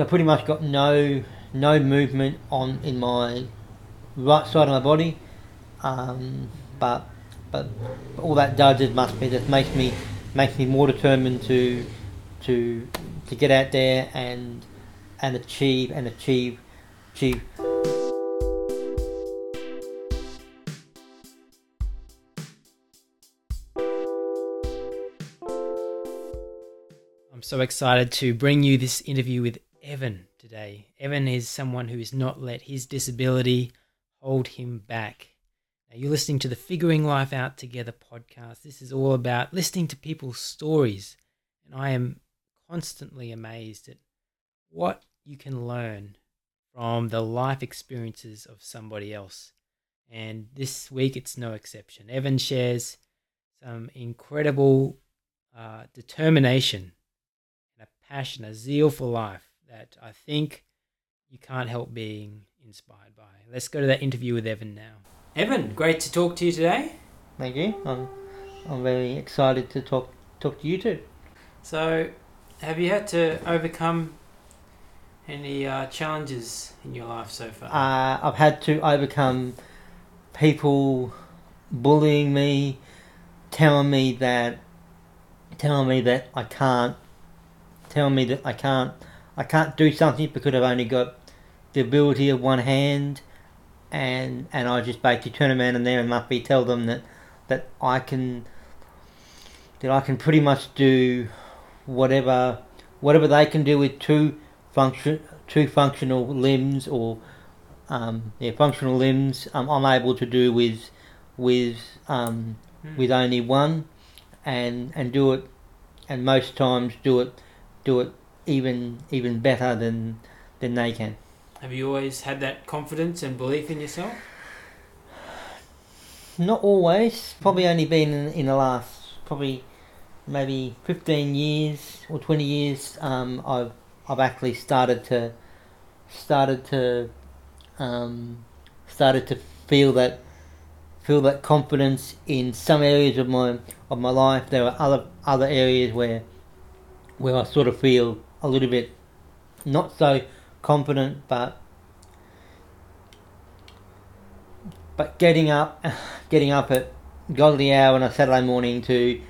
I pretty much got no no movement on in my right side of my body, um, but but all that does is must be that makes me makes me more determined to to to get out there and and achieve and achieve achieve. I'm so excited to bring you this interview with Evan today. Evan is someone who has not let his disability hold him back. Now, you're listening to the Figuring Life Out Together podcast. This is all about listening to people's stories, and I am constantly amazed at what you can learn from the life experiences of somebody else. And this week, it's no exception. Evan shares some incredible uh, determination and a passion, a zeal for life that I think you can't help being inspired by. Let's go to that interview with Evan now. Evan, great to talk to you today. Thank you. I'm I'm very excited to talk talk to you too. So, have you had to overcome any uh, challenges in your life so far? Uh, I've had to overcome people bullying me, telling me that, telling me that I can't, telling me that I can't, I can't do something because I've only got the ability of one hand, and and I just basically turn around and there and must be tell them that that I can, that I can pretty much do whatever whatever they can do with two function two functional limbs or um, yeah, functional limbs um, I'm able to do with with um, Hmm. with only one and and do it and most times do it do it even even better than than they can. Have you always had that confidence and belief in yourself? Not always. Probably only been in, in the last probably maybe fifteen years or twenty years. Um, I've I've actually started to started to um, started to feel that feel that confidence in some areas of my of my life. There are other other areas where where I sort of feel a little bit not so confident, but but getting up, getting up at godly hour on a Saturday morning to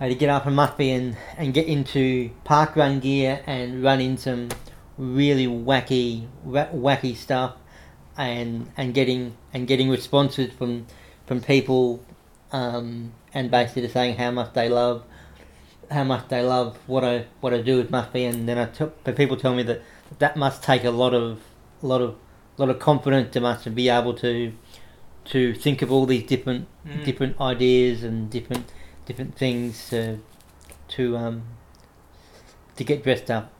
uh, to get up and be and, and get into park run gear and run in some really wacky wa- wacky stuff and and getting and getting responses from from people um, and basically saying how much they love how much they love what I what I do with Muffy and then I took but people tell me that that must take a lot of a lot of lot of confidence to must be able to to think of all these different Mm. different ideas and different different things to to um to get dressed up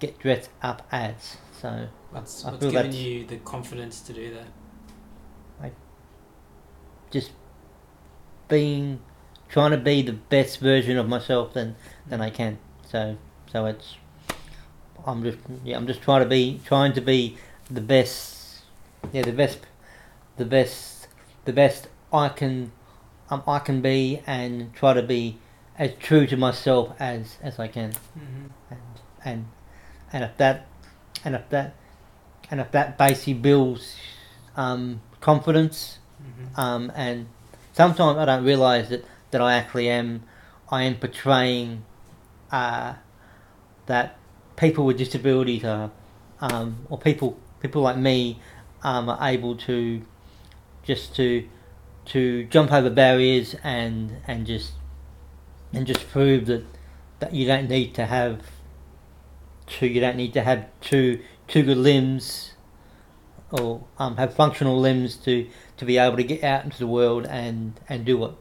get dressed up as so What's, I what's given you the confidence to do that? Like just being trying to be the best version of myself than than I can so so it's I'm just yeah I'm just trying to be trying to be the best yeah the best the best the best I can um, I can be and try to be as true to myself as as I can Mm-hmm. and and and if that and if that and if that basically builds um, confidence Mm-hmm. um, and sometimes I don't realize that, that I actually am I am portraying uh, that people with disabilities are um, or people people like me um, are able to just to to jump over barriers and and just and just prove that that you don't need to have two you don't need to have two two good limbs or um, have functional limbs to, to be able to get out into the world and, and do what.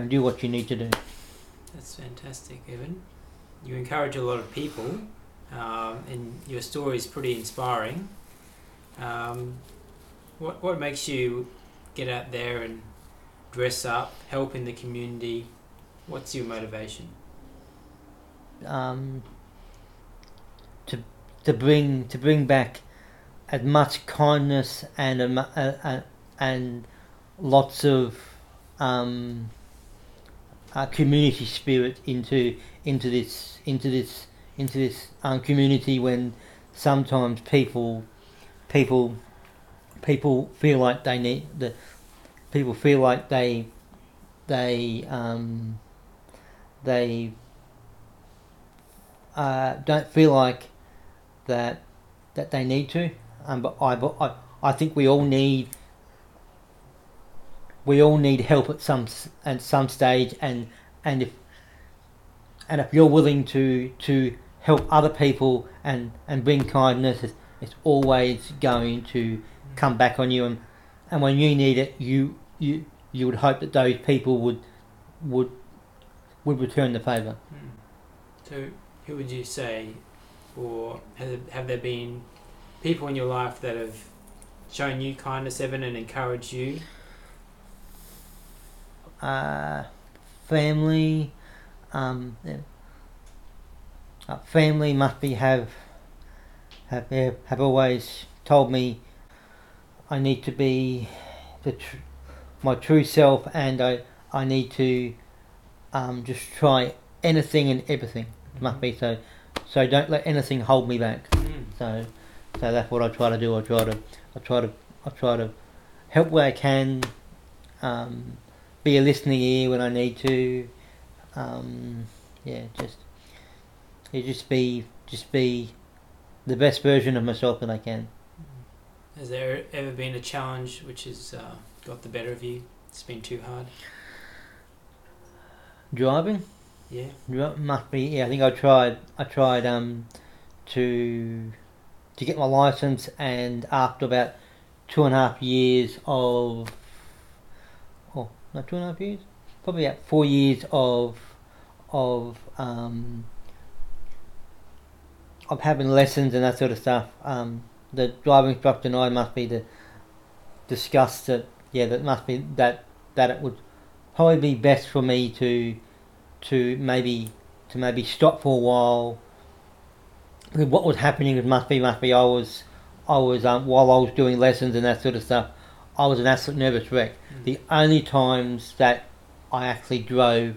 And do what you need to do. That's fantastic, Evan. You encourage a lot of people, um, and your story is pretty inspiring. Um, what what makes you get out there and dress up, help in the community? What's your motivation? Um, to to bring to bring back as much kindness and uh, uh, and lots of um, uh, community spirit into into this into this into this um, community when sometimes people people people feel like they need the people feel like they they um, they uh, don't feel like that that they need to. Um, but I, I I think we all need we all need help at some at some stage, and and if and if you're willing to to help other people and and bring kindness, it's, it's always going to come back on you, and and when you need it, you you you would hope that those people would would would return the favour. Hmm. So, who would you say, or have, have there been people in your life that have shown you kindness, Evan, and encouraged you? Uh, family, um, uh, family must be have have have always told me I need to be the tr- my true self, and I I need to um, just try anything and everything. It must be so. So don't let anything hold me back. Mm. So, so that's what I try to do. I try to, I try to, I try to help where I can. Um, be a listening ear when I need to. Um, yeah, just, yeah, just be, just be the best version of myself that I can. Has there ever been a challenge which has uh, got the better of you? It's been too hard. Driving, Yeah. Dri- must be. Yeah, I think I tried. I tried um, to, to get my license, and after about two and a half years of not two and a half years? Probably about four years of of um of having lessons and that sort of stuff. Um the driving instructor and I must be the discussed that yeah that must be that that it would probably be best for me to to maybe to maybe stop for a while. What was happening must be must be I was I was um, while I was doing lessons and that sort of stuff I was an absolute nervous wreck Mm. the only times that I actually drove,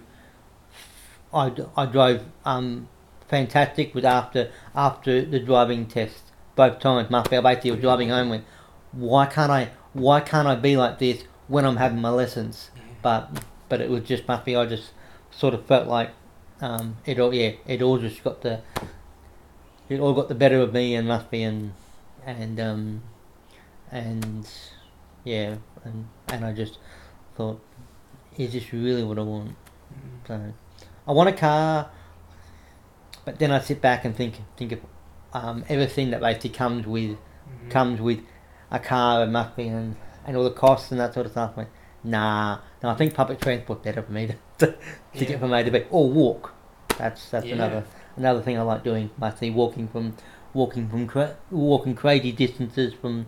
I, I drove um, fantastic was after after the driving test. Both times, my fair basically was driving home went, why can't I why can't I be like this when I'm having my lessons? Yeah. But but it was just must be I just sort of felt like um, it all yeah it all just got the it all got the better of me and must be and and um, and yeah and and I just thought is this really what I want? Mm. So I want a car, but then I sit back and think think of um, everything that basically comes with Mhm. comes with a car and be and, and all the costs and that sort of stuff. Went, nah, no, I think public transport better for me to, to, to Yeah. get from A to B or walk. That's that's Yeah. another another thing I like doing. I see walking from walking from cra- walking crazy distances from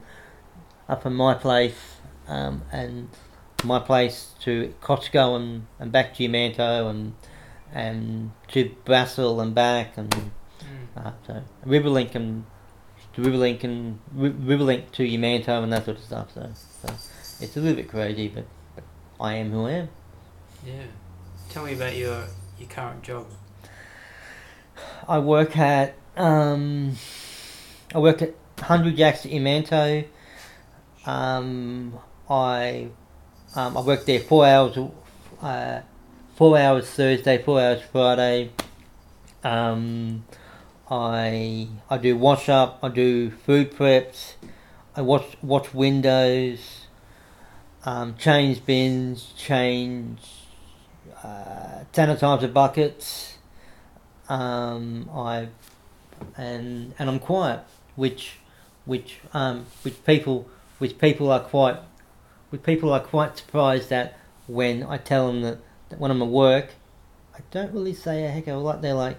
up from my place um, and my place to Costco and, and back to Yamanto and and to Brassall and back and Mm. uh, so Riverlink and to Riverlink and Ri- Riverlink to Yamanto and that sort of stuff. So, so it's a little bit crazy, but, but I am who I am. Yeah. Tell me about your your current job. I work at um, I work at Hungry Jack's at Yamanto. Um, I um, I work there four hours, uh, four hours Thursday, four hours Friday. Um, I I do wash up. I do food preps. I watch watch windows. Um, change bins. Change uh, sanitizer buckets. Um, I and and I'm quiet, which which um, which people which people are quite which people are quite surprised at when I tell them that, that when I'm at work, I don't really say a heck of a lot. They're like,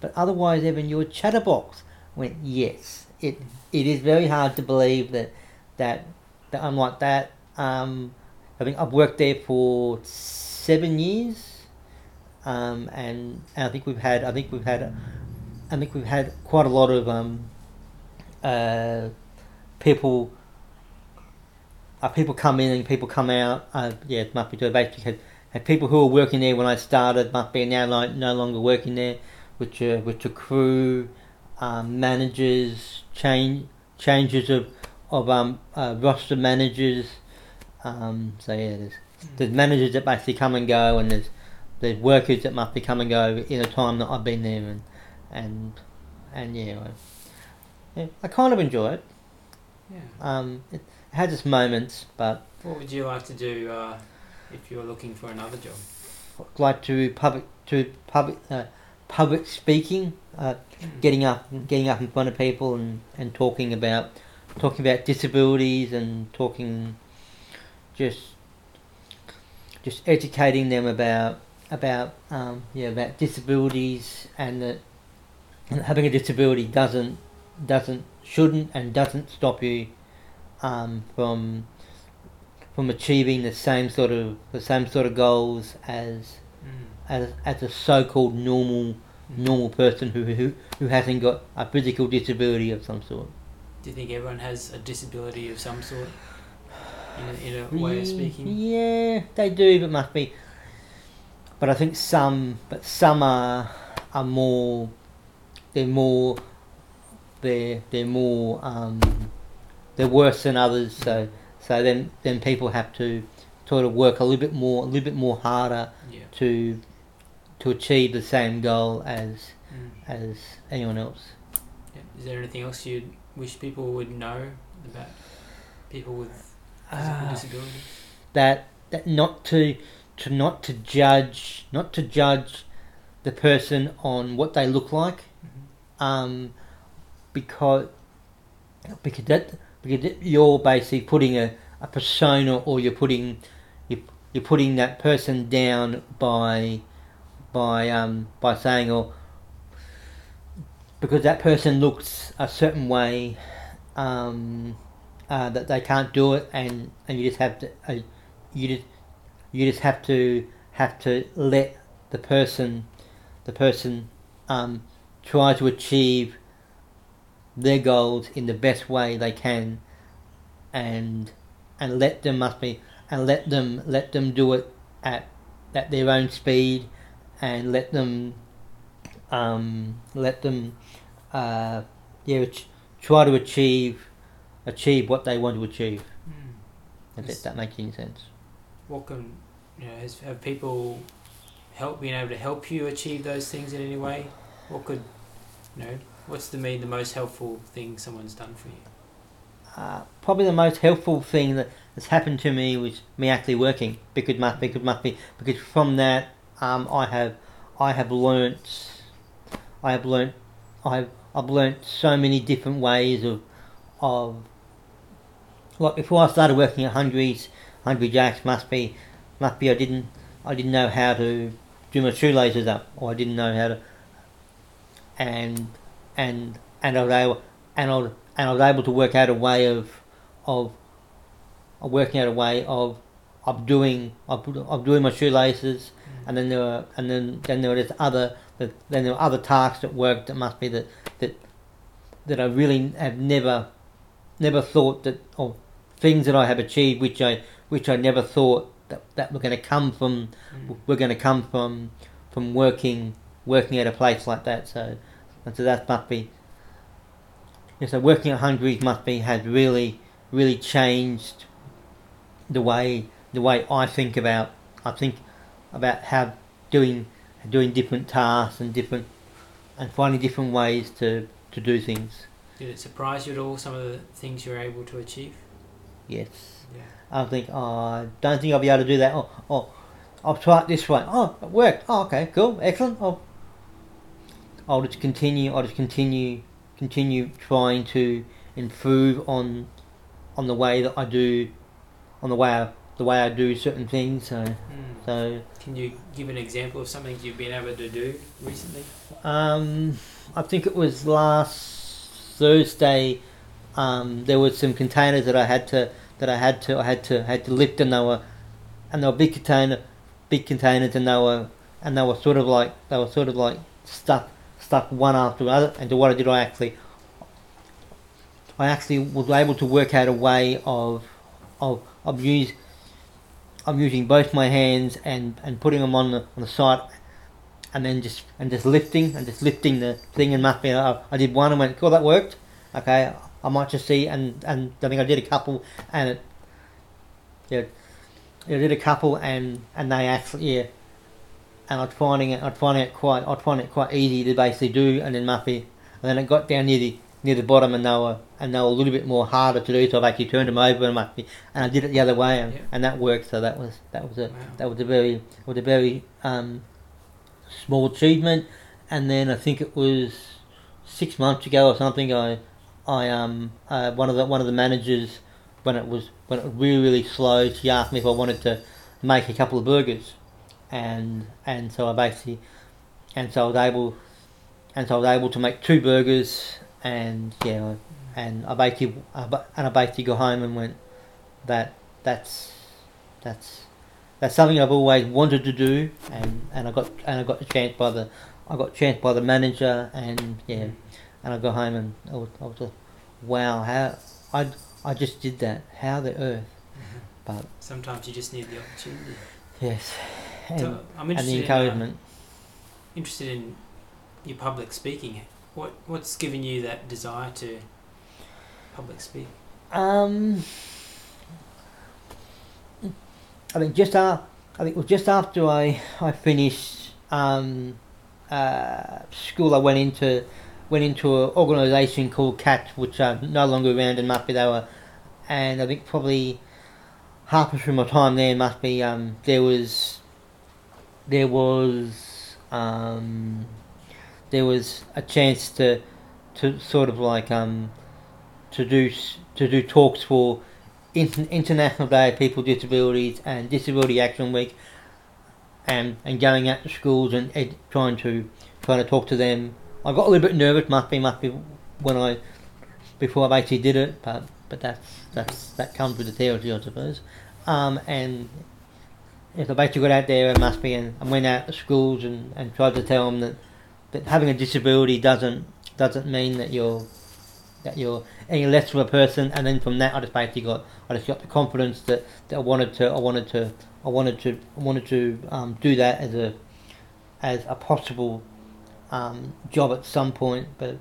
but otherwise, Evan, you're a chatterbox. I went yes. It it is very hard to believe that that that I'm like that. Um, I think I've worked there for seven years, um, and, and I think we've had I think we've had I think we've had quite a lot of um, uh, people uh, people come in and people come out. Uh, yeah, it must be to basically had, had people who were working there when I started must be now like no longer working there, which are which are crew, um, managers, change changes of of um, uh, roster managers. Um, so yeah, there's there's managers that basically come and go, and there's there's workers that must be come and go in the time that I've been there, and and and yeah, I, yeah, I kind of enjoy it. Yeah. Um, it has its moments, but What would you like to do uh, if you were looking for another job? I'd like to public to public uh, public speaking, uh, getting up getting up in front of people and, and talking about talking about disabilities and talking just just educating them about about um, yeah about disabilities and that having a disability doesn't doesn't shouldn't and doesn't stop you um, from from achieving the same sort of the same sort of goals as Mm. as as a so-called normal normal person who who who hasn't got a physical disability of some sort. Do you think everyone has a disability of some sort? In a, in a way of speaking? Yeah, they do, but must be. But I think some, but some are are more. They're more. They're they're more. Um, they're worse than others. So so then then people have to sort of work a little bit more, a little bit more harder Yeah. to to achieve the same goal as Mm. as anyone else. yeah. Is there anything else you wish people would know about people with physical Ah. disabilities? that that not to to not to judge not to judge the person on what they look like Mhm. um because because that because you're basically putting a, a persona or you're putting you you're putting that person down by by um by saying or because that person looks a certain way um uh, that they can't do it and and you just have to uh, you just you just have to have to let the person the person um try to achieve their goals in the best way they can and and let them must be and let them let them do it at at their own speed and let them um let them uh yeah ch- try to achieve achieve what they want to achieve Mm. if that makes any sense What can you know? Has, have people help being able to help you achieve those things in any way? What could you know? What's the mean the most helpful thing someone's done for you? uh, probably the most helpful thing that has happened to me was me actually working because must be because must be because from that um, I have I have learnt I have learnt I've I've learnt so many different ways of of like before I started working at Hungry's Hungry Jack's must be must be I didn't I didn't know how to do my shoelaces up or I didn't know how to and and and I was able and I and I was able to work out a way of of of working out a way of of doing of, of doing my shoelaces. And then there were and then then there were this other that then there were other tasks at work that must be that that that I really have never never thought that or things that I have achieved which I which I never thought that, that were going to come from Mm. were going to come from from working working at a place like that. So and so that must be yeah, so working at Hungry's must be has really really changed the way the way I think about I think about how doing doing different tasks and different and finding different ways to to do things Did it surprise you at all? Some of the things you were able to achieve? yes Yeah. I think oh I don't think I'll be able to do that oh oh I'll try it this way oh it worked oh okay cool excellent I'll I'll just continue I'll just continue continue trying to improve on on the way that I do on the way I, the way I do certain things so Mm. so Can you give an example of something you've been able to do recently? Um, I think it was last Thursday. Um, there was some containers that I had to that I had to I had to had to lift, and they were and they were big container, big containers, and they were and they were sort of like they were sort of like stuck stuck one after another. And so what I did, I actually I actually was able to work out a way of of of use I'm using both my hands and, and putting them on the on the side, and then just and just lifting and just lifting the thing and mapping. I, I did one and went, "Oh, that worked." Okay, I might just see and and I think I did a couple and it, yeah, I did a couple and and they actually yeah, and I'd finding it I'd finding it quite I'd find it quite easy to basically do and then Muffy, and then it got down near the near the bottom and they were and they were a little bit more harder to do so I've actually turned them over and Muffy and I did it the other way and, Yeah. and that worked so that was that was a Wow. that was a very was a very um, small achievement and then I think it was six months ago or something I I um uh, one of the one of the managers when it was when it was really really slow she asked me if I wanted to make a couple of burgers and and so I basically and so I was able and so I was able to make two burgers and yeah and I basically and I basically go home and went that that's that's that's something I've always wanted to do. And, and I got and I got the chance by the I got chance by the manager and yeah mm-hmm. and I got home and I was, I was just wow how I I just did that. How the earth. Mm-hmm. But Sometimes you just need the opportunity. yes so I'm and the interested in, uh, encouragement interested in your public speaking. What what's given you that desire to public speak? Um, I think just after, I think it was just after I I finished um, uh, school. I went into went into an organisation called CAT, which are no longer around and must be they were, and I think probably halfway through my time there must be um, there was there was um, there was a chance to to sort of like um, to do to do talks for Inter- International Day of People with Disabilities and Disability Action Week, and and going out to schools and ed- trying to trying to talk to them. I got a little bit nervous, must be must be when I before I actually did it, but but that's that's that comes with the territory, I suppose. Um, and if I basically got out there, it must be, and, and went out to schools and, and tried to tell them that, that having a disability doesn't doesn't mean that you're that you're any less of a person. And then from that, I just basically got I just got the confidence that, that I wanted to I wanted to I wanted to I wanted to um, do that as a as a possible um, job at some point, but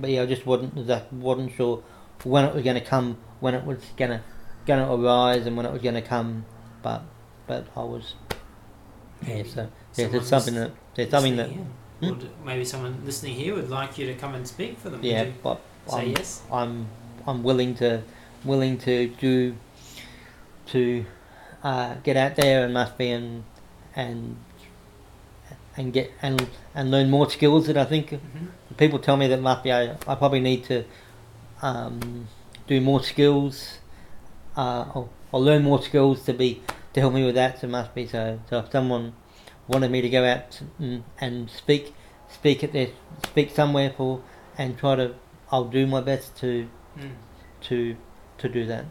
but yeah, I just wasn't that wasn't sure when it was going to come, when it was going to going to arise, and when it was going to come. But but I was yeah. So yeah, there's something that there's something that Hmm? would- maybe someone listening here would like you to come and speak for them. Yeah. But say I'm, yes. I'm I'm willing to willing to do to uh, get out there and must be and and and get and and learn more skills that I think hmm people tell me that must be I, I probably need to um, do more skills uh, or, or learn more skills to be to help me with that so it must be so so if someone wanted me to go out and, and speak speak at their speak somewhere for and try to I'll do my best to Mm. to to do that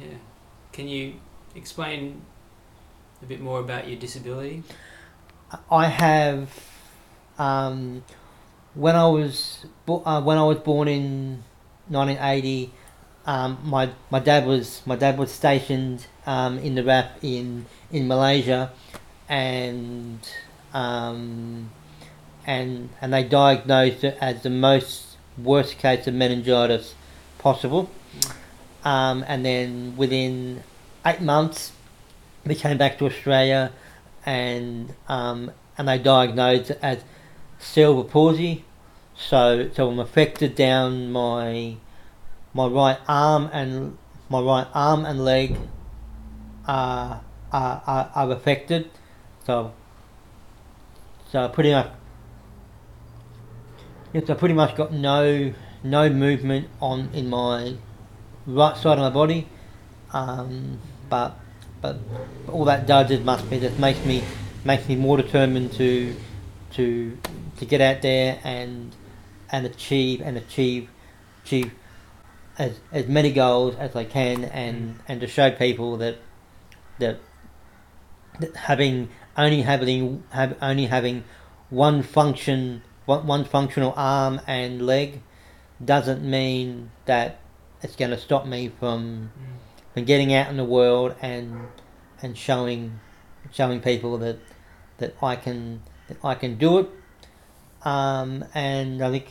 Yeah. Can you explain a bit more about your disability? I have um, when I was bo- uh, when I was born in 1980. Um, my my dad was my dad was stationed um, in the RAF in in Malaysia, and um, and and they diagnosed it as the most worst case of meningitis possible. Um, and then within eight months, we came back to Australia, and um, and they diagnosed it as cerebral palsy. So so I'm affected down my my right arm and my right arm and leg are are, are, affected. So so pretty much yes, I pretty much got no no movement on in my right side of my body. Um, but but all that does is must be that makes me makes me more determined to to to get out there and and achieve and achieve achieve as as many goals as I can and and to show people that that, that having only having have only having one function one, one functional arm and leg doesn't mean that it's going to stop me from Mm. from getting out in the world and and showing showing people that that I can that I can do it. Um, and I think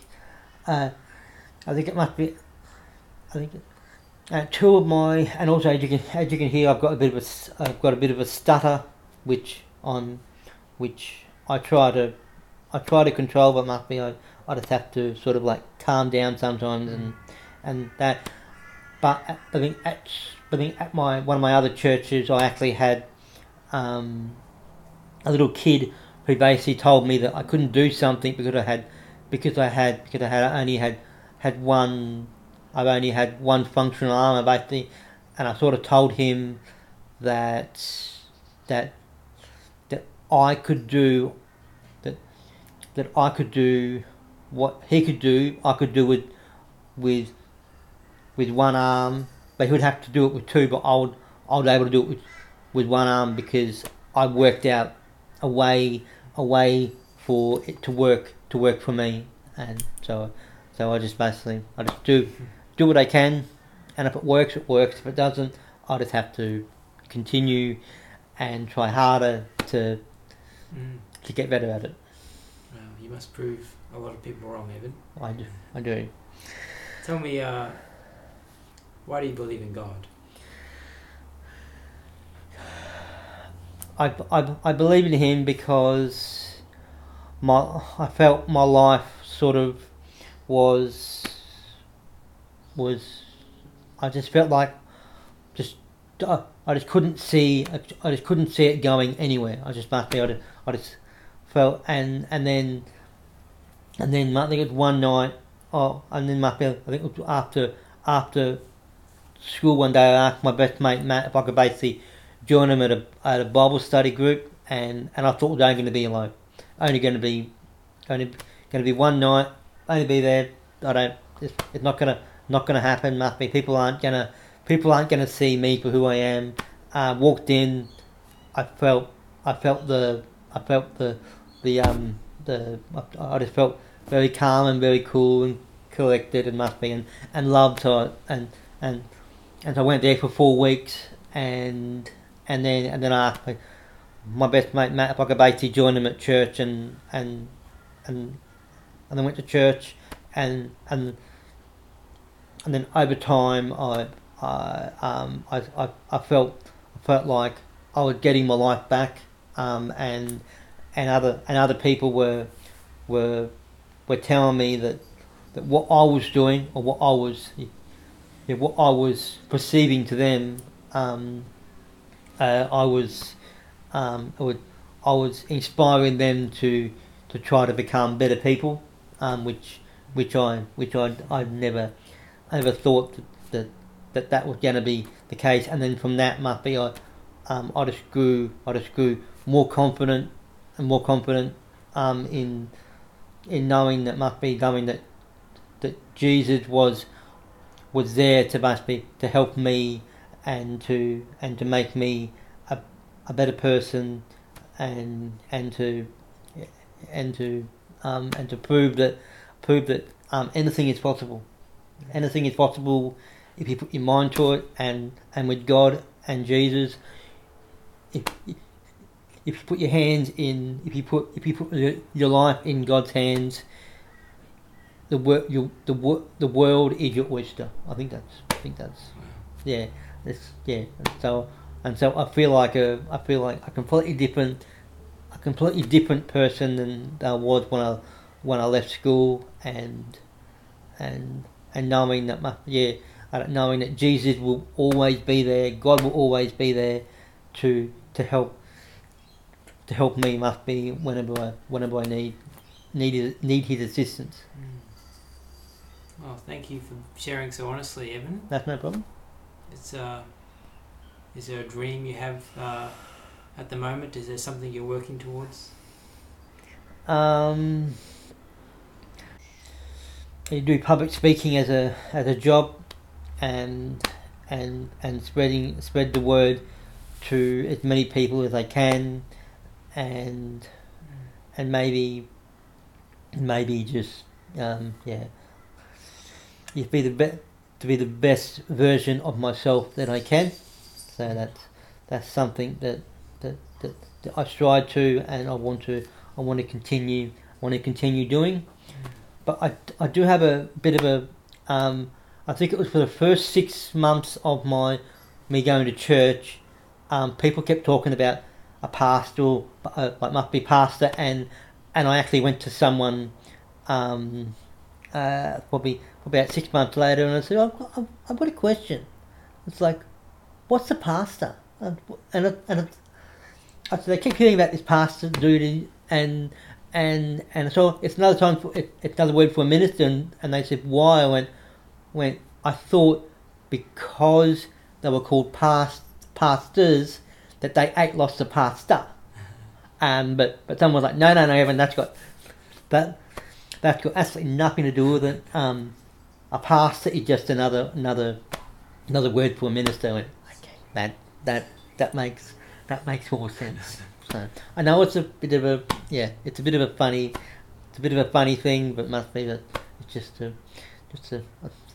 uh, I think it must be I think uh, two of my and also as you can as you can hear I've got a bit of a I've got a bit of a stutter which on which I try to I try to control but must be I, I just have to sort of like calm down sometimes and and that. But at- I think at I think at my one of my other churches I actually had um, a little kid who basically told me that I couldn't do something because I had because I had because I had only had had one I've only had one functional arm I and I sort of told him that that that I could do that that I could do what he could do I could do with with with one arm but he would have to do it with two but I would I would be able to do it with, with one arm because I worked out a way a way for it to work to work for me. And so so I just basically I just do do what I can and if it works it works if it doesn't I just have to continue and try harder to Mm. to get better at it Well, you must prove a lot of people wrong, Evan. I do I do Tell me, uh, why do you believe in God? I, I, I believe in him because my I felt my life sort of was was I just felt like just uh, I just couldn't see I just couldn't see it going anywhere. I just must be I just, I just felt and and then and then I think it was one night oh and then be I think it was after after school one day I asked my best mate Matt if I could basically join him at a at a Bible study group, and, and I thought was only going to be like only going to be only going to be one night, only be there. I don't. It's, it's not gonna not gonna happen. Must be people aren't gonna people aren't gonna see me for who I am. Uh, walked in, I felt I felt the I felt the the um the I, I just felt very calm and very cool and collected and must be and and loved so and and and so I went there for four weeks and and then and then I asked my, best mate Matt if I could basically join him at church and and and and then went to church and and and then over time I I um I, I, I felt I felt like I was getting my life back um and and other and other people were were were telling me that that what I was doing or what I was yeah, what I was perceiving to them um, uh, I was um, I, would, I was inspiring them to to try to become better people, um, which which I which I I never ever thought that that, that, that was going to be the case, and then from that must be I um, I just grew I just grew more confident and more confident um, in in knowing that must be knowing that that Jesus was was there to must be to help me and to and to make me a, a better person and and to and to um, and to prove that prove that um, anything is possible anything is possible if you put your mind to it and and with God and Jesus if if you put your hands in if you put if you put your, life in God's hands the wor- your, the the world is your oyster I think that's I think that's yeah it's yeah. And so and so I feel like a I feel like a completely different a completely different person than I was when I when I left school and and and knowing that my yeah knowing that Jesus will always be there, God will always be there to to help to help me must be whenever I whenever I need need need his assistance. Mm. Well, thank you for sharing so honestly, Evan. That's no problem. It's uh, is there a dream you have uh, at the moment? Is there something you're working towards? Um, I do public speaking as a as a job, and and and spreading spread the word to as many people as I can, and and maybe maybe just um, yeah, you be the be- to be the best version of myself that I can. So that's that's something that that, that, that I strive to and I want to I want to continue want to continue doing. But I, I do have a bit of a um, I think it was for the first six months of my me going to church. Um, people kept talking about a pastor, uh, like must be pastor, and and I actually went to someone um, uh, probably about six months later, and I said, I've got, I've got a question. It's like, what's a pastor? And and it, and it, I said, I keep hearing about this pastor duty, and and and so it's another time for it, it's another word for a minister, and, and they said why. I went, went. I thought because they were called past pastors that they ate lots of pasta. Um, but but someone was like, no, no, no, Evan, that's got that that's got absolutely nothing to do with it. Um, a pastor is just another another another word for a minister. I went, okay, that that that makes that makes more sense. So I know it's a bit of a yeah, it's a bit of a funny, it's a bit of a funny thing, but must be that it's just a just a,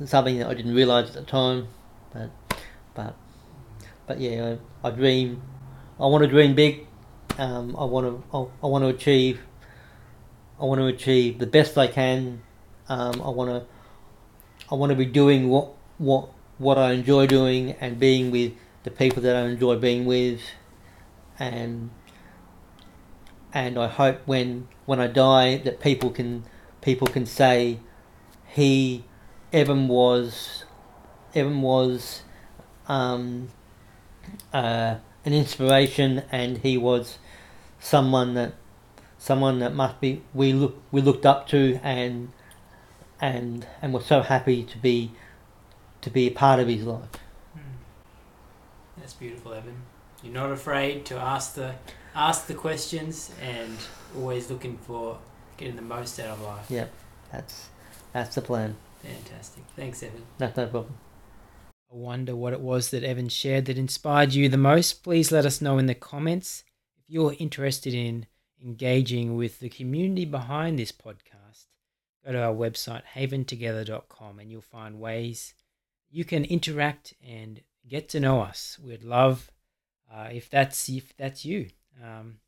something that I didn't realise at the time. But but but yeah, I, I dream, I want to dream big. Um, I want to I, I want to achieve. I want to achieve the best I can. Um, I want to I want to be doing what what what I enjoy doing and being with the people that I enjoy being with, and and I hope when when I die that people can people can say he Evan was Evan was um, uh, an inspiration and he was someone that someone that must be we look we looked up to and and and were so happy to be to be a part of his life. That's beautiful, Evan. You're not afraid to ask the ask the questions and always looking for getting the most out of life. Yep, that's that's the plan. Fantastic. Thanks, Evan. That's no problem. I wonder what it was that Evan shared that inspired you the most. Please let us know in the comments. If you're interested in engaging with the community behind this podcast, go to our website, haventogether.com, and you'll find ways you can interact and get to know us. We'd love uh, if that's if that's you, um,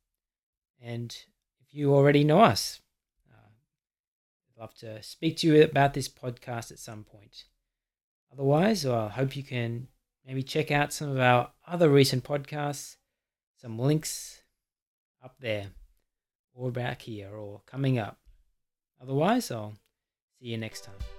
and if you already know us, uh, I'd love to speak to you about this podcast at some point. Otherwise, I hope you can maybe check out some of our other recent podcasts, some links up there, or back here, or coming up. Otherwise, I'll see you next time.